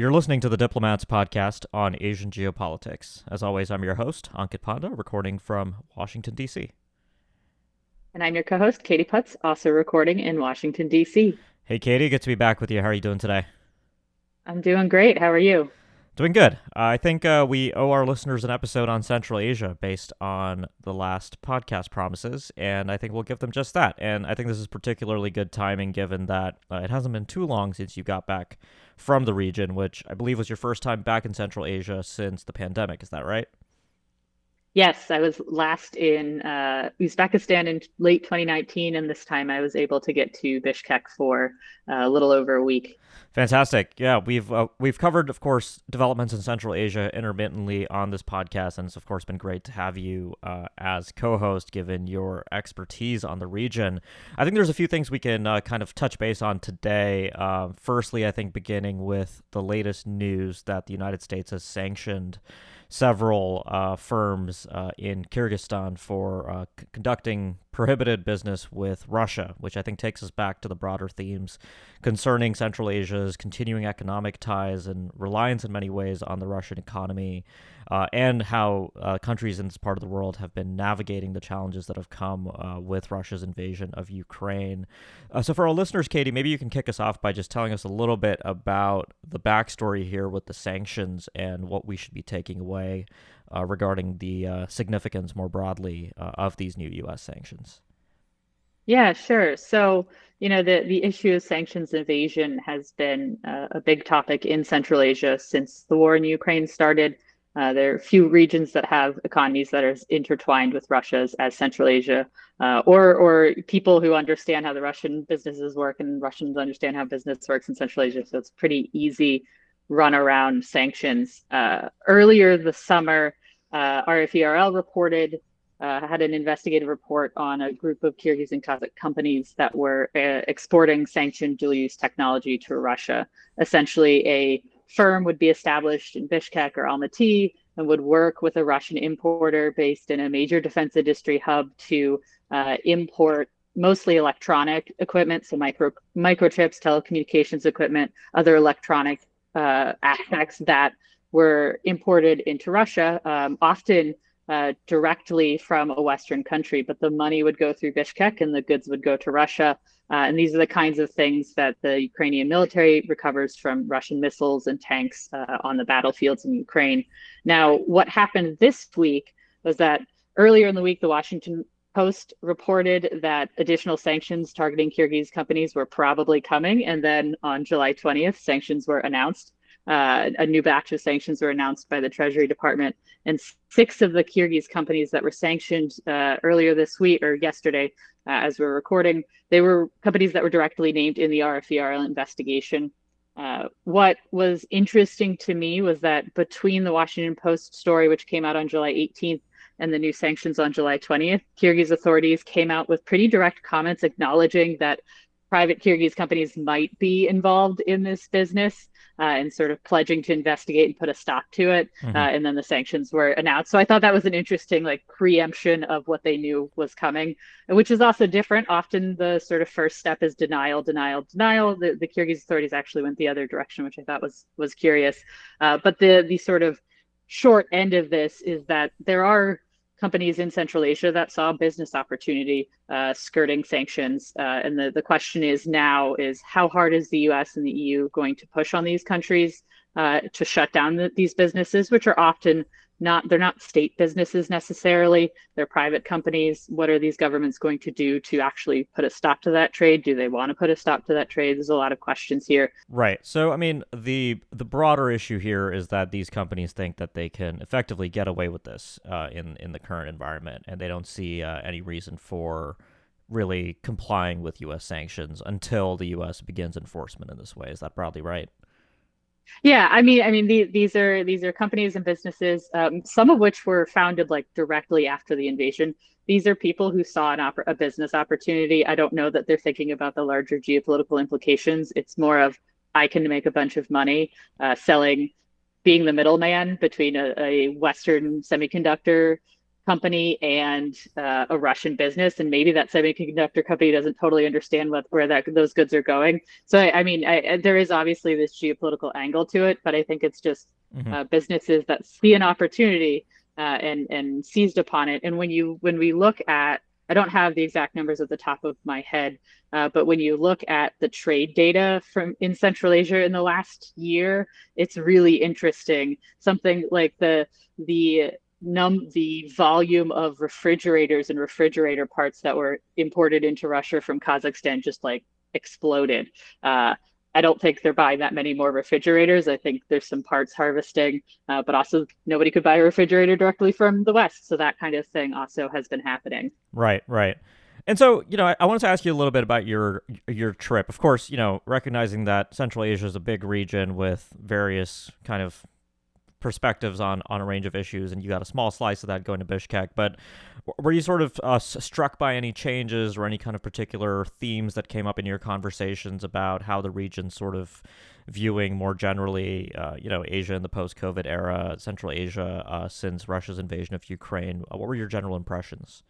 You're listening to the Diplomats podcast on Asian geopolitics. As always, I'm your host, Ankit Panda, recording from Washington, D.C. And I'm your co host, Katie Putz, also recording in Washington, D.C. Hey, Katie, good to be back with you. How are you doing today? I'm doing great. How are you? Doing good. I think uh, we owe our listeners an episode on Central Asia based on the last podcast promises, and I think we'll give them just that. And I think this is particularly good timing given that uh, it hasn't been too long since you got back from the region, which I believe was your first time back in Central Asia since the pandemic. Is that right? Yes, I was last in uh, Uzbekistan in late 2019, and this time I was able to get to Bishkek for uh, a little over a week. Fantastic. Yeah, we've uh, we've covered, of course, developments in Central Asia intermittently on this podcast, and it's of course been great to have you uh, as co-host, given your expertise on the region. I think there's a few things we can uh, kind of touch base on today. Uh, firstly, I think beginning with the latest news that the United States has sanctioned several uh, firms uh, in Kyrgyzstan for uh, c- conducting prohibited business with Russia, which I think takes us back to the broader themes concerning Central Asia's continuing economic ties and reliance in many ways on the Russian economy, uh, and how uh, countries in this part of the world have been navigating the challenges that have come uh, with Russia's invasion of Ukraine. Uh, so, for our listeners, Katie, maybe you can kick us off by just telling us a little bit about the backstory here with the sanctions and what we should be taking away uh, regarding the uh, significance more broadly uh, of these new U.S. sanctions. Yeah, sure. So, you know, the, the issue of sanctions evasion has been uh, a big topic in Central Asia since the war in Ukraine started. Uh, there are few regions that have economies that are intertwined with Russia's as Central Asia, uh, or or people who understand how the Russian businesses work and Russians understand how business works in Central Asia. So it's pretty easy run around sanctions. earlier this summer, uh, RFERL reported, uh, had an investigative report on a group of Kyrgyz and Kazakh companies that were uh, exporting sanctioned dual use technology to Russia. Essentially, a firm would be established in Bishkek or Almaty and would work with a Russian importer based in a major defense industry hub to uh, import mostly electronic equipment, so micro microchips, telecommunications equipment, other electronic uh, that were imported into Russia, um, often uh, directly from a Western country, but the money would go through Bishkek and the goods would go to Russia. Uh, and these are the kinds of things that the Ukrainian military recovers from Russian missiles and tanks uh, on the battlefields in Ukraine. Now, what happened this week was that earlier in the week, the Washington Post reported that additional sanctions targeting Kyrgyz companies were probably coming. And then on July 20th, sanctions were announced uh, a new batch of sanctions were announced by the Treasury Department, and six of the Kyrgyz companies that were sanctioned uh, earlier this week or yesterday, uh, as we're recording, they were companies that were directly named in the RFERL investigation. Uh, what was interesting to me was that between the Washington Post story, which came out on July 18th, and the new sanctions on July 20th, Kyrgyz authorities came out with pretty direct comments acknowledging that private Kyrgyz companies might be involved in this business uh, and sort of pledging to investigate and put a stop to it. Mm-hmm. Uh, and then the sanctions were announced. So I thought that was an interesting like preemption of what they knew was coming, which is also different. Often the sort of first step is denial, denial, denial. The, the Kyrgyz authorities actually went the other direction, which I thought was was curious. Uh, but the the sort of short end of this is that there are companies in Central Asia that saw business opportunity uh, skirting sanctions. Uh, and the, the question is now is how hard is the US and the EU going to push on these countries uh, to shut down the, these businesses, which are often not they're not state businesses necessarily. They're private companies. What are these governments going to do to actually put a stop to that trade? Do they want to put a stop to that trade? There's a lot of questions here. Right. So i mean the the broader issue here is that these companies think that they can effectively get away with this uh, in in the current environment and they don't see uh, any reason for really complying with us sanctions until the us begins enforcement in this way. Is that broadly right yeah, I mean, I mean, these, these are these are companies and businesses, um, some of which were founded like directly after the invasion. These are people who saw an oper- a business opportunity. I don't know that they're thinking about the larger geopolitical implications. It's more of I can make a bunch of money uh, selling, being the middleman between a, a Western semiconductor company and uh, a Russian business, and maybe that semiconductor company doesn't totally understand what where that those goods are going. So I, I mean, I, there is obviously this geopolitical angle to it, but I think it's just mm-hmm. uh, businesses that see an opportunity uh, and and seized upon it. And when you when we look at I don't have the exact numbers at the top of my head, uh, but when you look at the trade data from in Central Asia in the last year, it's really interesting. Something like the the num the volume of refrigerators and refrigerator parts that were imported into Russia from Kazakhstan just like exploded. Uh, I don't think they're buying that many more refrigerators. I think there's some parts harvesting, uh, but also nobody could buy a refrigerator directly from the West. So that kind of thing also has been happening. Right, right. And so, you know, I, I wanted to ask you a little bit about your your trip. Of course, you know, recognizing that Central Asia is a big region with various kind of perspectives on on a range of issues, and you got a small slice of that going to Bishkek. But were you sort of uh, struck by any changes or any kind of particular themes that came up in your conversations about how the region sort of viewing more generally, uh, you know, Asia in the post-COVID era, Central Asia uh, since Russia's invasion of Ukraine? Uh, what were your general impressions?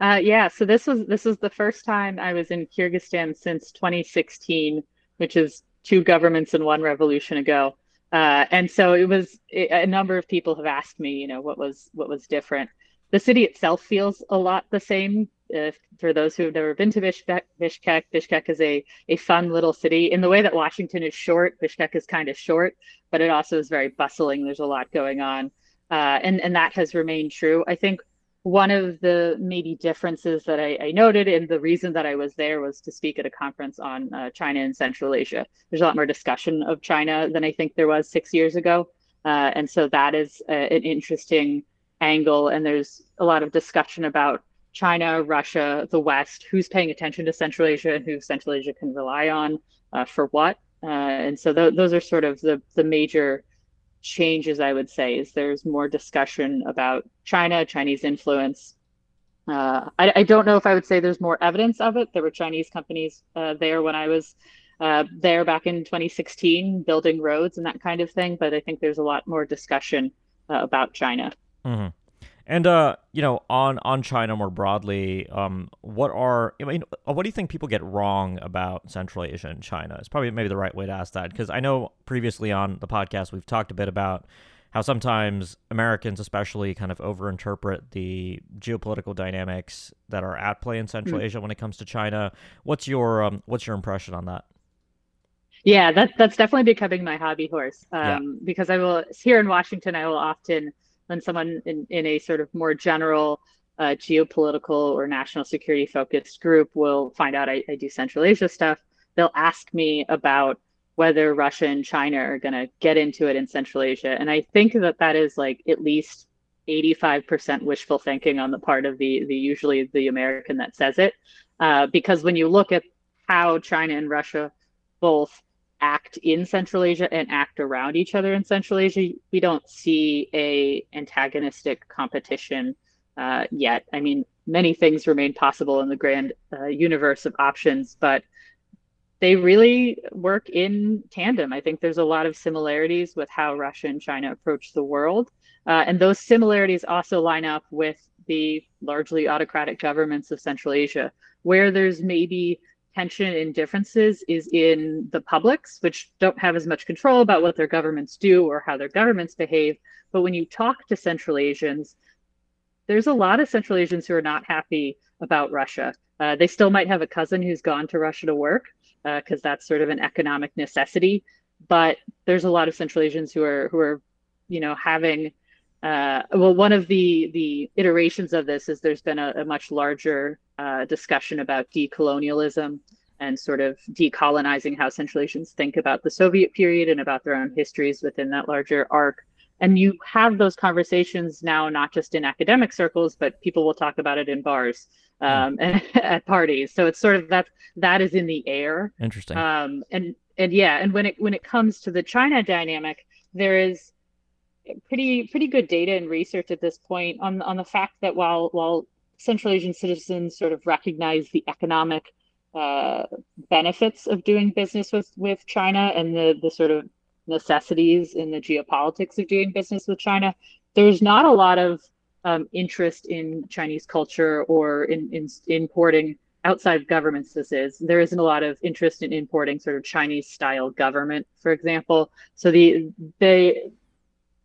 Uh, yeah, so this was this was the first time I was in Kyrgyzstan since 2016, which is two governments and one revolution ago. Uh, and so it was a number of people have asked me, you know, what was what was different. The city itself feels a lot the same. Uh, for those who have never been to Bishkek, Bishkek, Bishkek is a a fun little city. In the way that Washington is short, Bishkek is kind of short, but it also is very bustling. There's a lot going on, uh, and and that has remained true. I think one of the maybe differences that I, I, noted and the reason that I was there was to speak at a conference on uh, China and Central Asia. There's a lot more discussion of China than I think there was six years ago. Uh, and so that is a, an interesting angle. And there's a lot of discussion about China, Russia, the West, who's paying attention to Central Asia and who Central Asia can rely on uh, for what. Uh, and so th- those are sort of the, the major changes, I would say, is there's more discussion about China, Chinese influence. Uh, I, I, don't know if I would say there's more evidence of it. There were Chinese companies uh, there when I was uh, there back in 2016, building roads and that kind of thing. But I think there's a lot more discussion uh, about China. Mm-hmm. And uh, you know, on on China more broadly, um, what are I mean, what do you think people get wrong about Central Asia and China? It's probably maybe the right way to ask that because I know previously on the podcast we've talked a bit about how sometimes Americans, especially, kind of overinterpret the geopolitical dynamics that are at play in Central mm-hmm. Asia when it comes to China. What's your um, what's your impression on that? Yeah, that that's definitely becoming my hobby horse. Um, yeah. Because I will here in Washington, I will often when someone in, in a sort of more general uh, geopolitical or national security focused group will find out I, I do Central Asia stuff, they'll ask me about whether Russia and China are going to get into it in Central Asia. And I think that that is like at least 85% wishful thinking on the part of the, the usually the American that says it. Uh, because when you look at how China and Russia both act in Central Asia and act around each other in Central Asia, we don't see a antagonistic competition uh, yet. I mean, many things remain possible in the grand uh, universe of options, but they really work in tandem. I think there's a lot of similarities with how Russia and China approach the world. Uh, and those similarities also line up with the largely autocratic governments of Central Asia, where there's maybe tension and differences is in the publics, which don't have as much control about what their governments do or how their governments behave. But when you talk to Central Asians, there's a lot of Central Asians who are not happy about Russia. Uh, they still might have a cousin who's gone to Russia to work because uh, that's sort of an economic necessity. But there's a lot of Central Asians who are who are, you know, having uh, well, one of the the iterations of this is there's been a, a much larger uh, discussion about decolonialism and sort of decolonizing how Central Asians think about the Soviet period and about their own histories within that larger arc. And you have those conversations now, not just in academic circles, but people will talk about it in bars um, and at parties. So it's sort of that that is in the air. Interesting. Um, and and yeah, and when it when it comes to the China dynamic, there is pretty pretty good data and research at this point on on the fact that while while Central Asian citizens sort of recognize the economic uh, benefits of doing business with with China and the the sort of necessities in the geopolitics of doing business with China. There's not a lot of um, interest in Chinese culture or in, in importing outside governments this is there isn't a lot of interest in importing sort of chinese style government for example so the they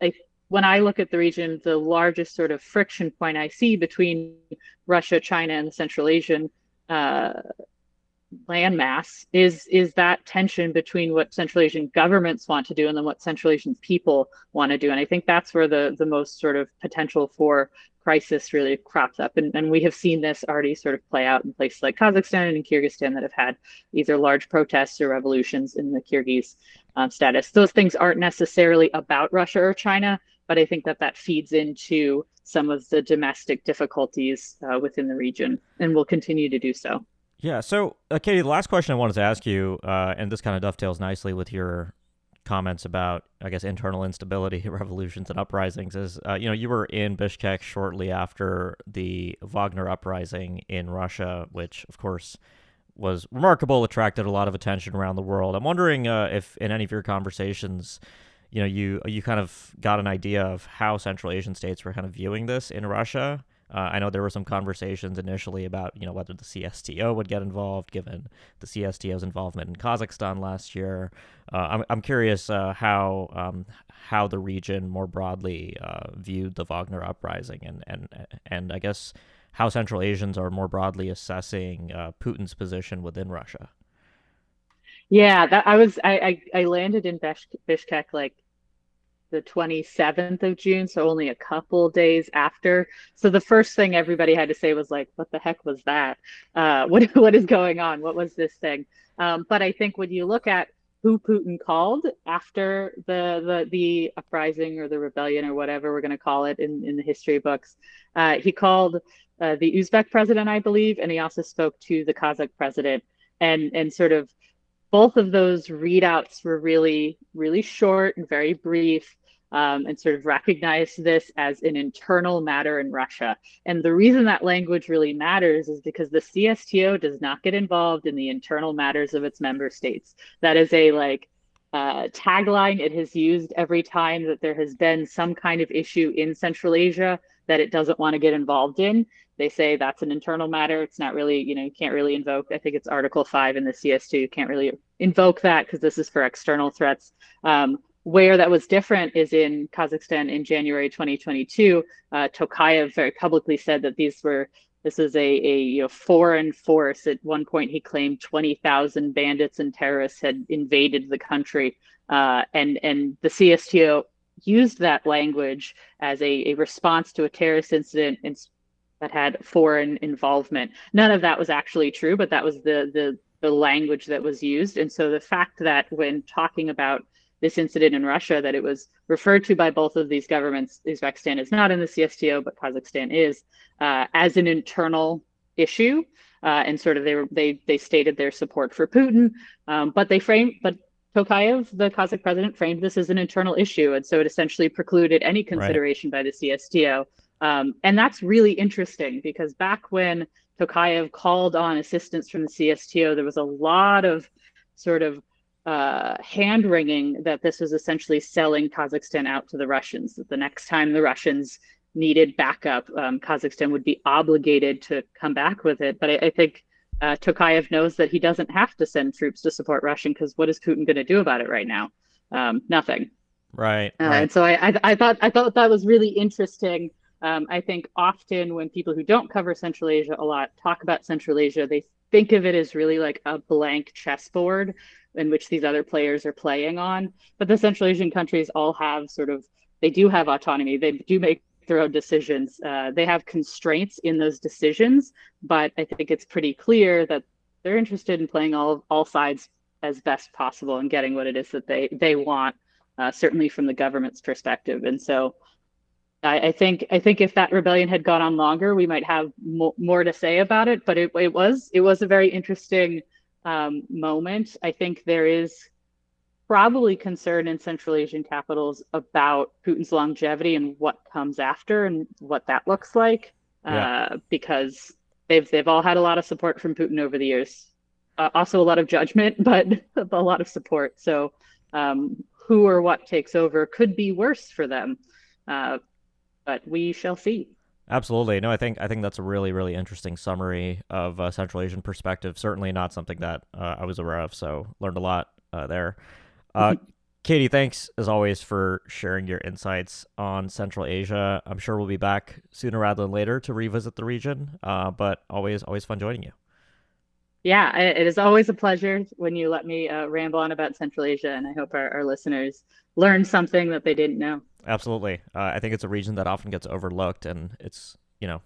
I, when i look at the region the largest sort of friction point i see between russia china and the central asian uh, landmass is is that tension between what Central Asian governments want to do and then what Central Asian people want to do. And I think that's where the the most sort of potential for crisis really crops up. And, and we have seen this already sort of play out in places like Kazakhstan and Kyrgyzstan that have had either large protests or revolutions in the Kyrgyz um, status. Those things aren't necessarily about Russia or China, but I think that that feeds into some of the domestic difficulties uh, within the region and will continue to do so. Yeah. So, uh, Katie, the last question I wanted to ask you, uh, and this kind of dovetails nicely with your comments about, I guess, internal instability, revolutions, and uprisings, is uh, you know you were in Bishkek shortly after the Wagner uprising in Russia, which of course was remarkable, attracted a lot of attention around the world. I'm wondering uh, if in any of your conversations, you know, you you kind of got an idea of how Central Asian states were kind of viewing this in Russia uh, I know there were some conversations initially about you know whether the CSTO would get involved, given the CSTO's involvement in Kazakhstan last year. Uh, I'm I'm curious uh, how um, how the region more broadly uh, viewed the Wagner uprising, and and and I guess how Central Asians are more broadly assessing uh, Putin's position within Russia. Yeah, that I was I I, I landed in Bishkek like the 27th of June, so only a couple days after. So the first thing everybody had to say was like, "What the heck was that? Uh, what what is going on? What was this thing?" Um, but I think when you look at who Putin called after the the the uprising or the rebellion or whatever we're going to call it in in the history books, uh, he called uh, the Uzbek president, I believe, and he also spoke to the Kazakh president and and sort of both of those readouts were really, really short and very brief. Um, and sort of recognized this as an internal matter in Russia. And the reason that language really matters is because the CSTO does not get involved in the internal matters of its member states. That is a like uh, tagline it has used every time that there has been some kind of issue in Central Asia that it doesn't want to get involved in. They say that's an internal matter. It's not really, you know, you can't really invoke. I think it's Article 5 in the CSTO. You can't really invoke that because this is for external threats. Um, where that was different is in Kazakhstan in January 2022. Uh, Tokayev very publicly said that these were this is a, a you know, foreign force. At one point, he claimed 20,000 bandits and terrorists had invaded the country, uh, and and the CSTO used that language as a, a response to a terrorist incident in, that had foreign involvement. None of that was actually true, but that was the the the language that was used. And so the fact that when talking about this incident in Russia, that it was referred to by both of these governments, Uzbekistan is not in the CSTO, but Kazakhstan is, uh, as an internal issue. Uh, and sort of they were, they they stated their support for Putin, um, but they framed but Tokayev, the Kazakh president, framed this as an internal issue, and so it essentially precluded any consideration right. by the CSTO. Um, and that's really interesting because back when Tokayev called on assistance from the CSTO, there was a lot of sort of uh, hand wringing that this was essentially selling Kazakhstan out to the Russians. That the next time the Russians needed backup, um, Kazakhstan would be obligated to come back with it. But I, I think uh, Tokayev knows that he doesn't have to send troops to support Russian because what is Putin going to do about it right now? Um, nothing. Right, uh, right. And so I, I, I, thought I thought that was really interesting um, I think often when people who don't cover Central Asia a lot talk about Central Asia, they think of it as really like a blank chessboard in which these other players are playing on. But the Central Asian countries all have sort of, they do have autonomy. They do make their own decisions. Uh, they have constraints in those decisions, but I think it's pretty clear that they're interested in playing all all sides as best possible and getting what it is that they they want, uh, certainly from the government's perspective. And so I, I, think I think if that rebellion had gone on longer, we might have mo- more to say about it. But it, it was it was a very interesting um, moment. I think there is probably concern in Central Asian capitals about Putin's longevity and what comes after and what that looks like, yeah. uh, because they've they've all had a lot of support from Putin over the years. Uh, also, a lot of judgment, but a lot of support. So, um, who or what takes over could be worse for them. Uh, but we shall see. Absolutely. No, I think I think that's a really really interesting summary of uh, Central Asian perspective. Certainly not something that uh, I was aware of, so learned a lot uh, there. Uh, mm-hmm. Katie, thanks as always for sharing your insights on Central Asia. I'm sure we'll be back sooner rather than later to revisit the region, uh, but always always fun joining you. Yeah, it is always a pleasure when you let me uh, ramble on about Central Asia, and I hope our, our listeners learn something that they didn't know. Absolutely, uh, I think it's a region that often gets overlooked, and it's you know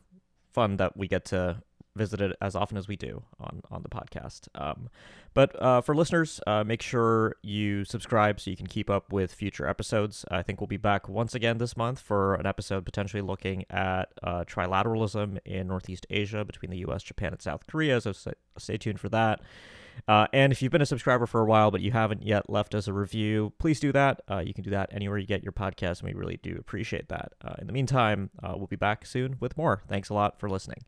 fun that we get to visit it as often as we do on on the podcast. Um, but uh, for listeners, uh, make sure you subscribe so you can keep up with future episodes. I think we'll be back once again this month for an episode potentially looking at uh, trilateralism in Northeast Asia between the U.S., Japan, and South Korea. So stay, stay tuned for that. Uh, and if you've been a subscriber for a while but you haven't yet left us a review, please do that. Uh, you can do that anywhere you get your podcast, and we really do appreciate that. Uh, in the meantime, we'll be back soon with more. Thanks a lot for listening.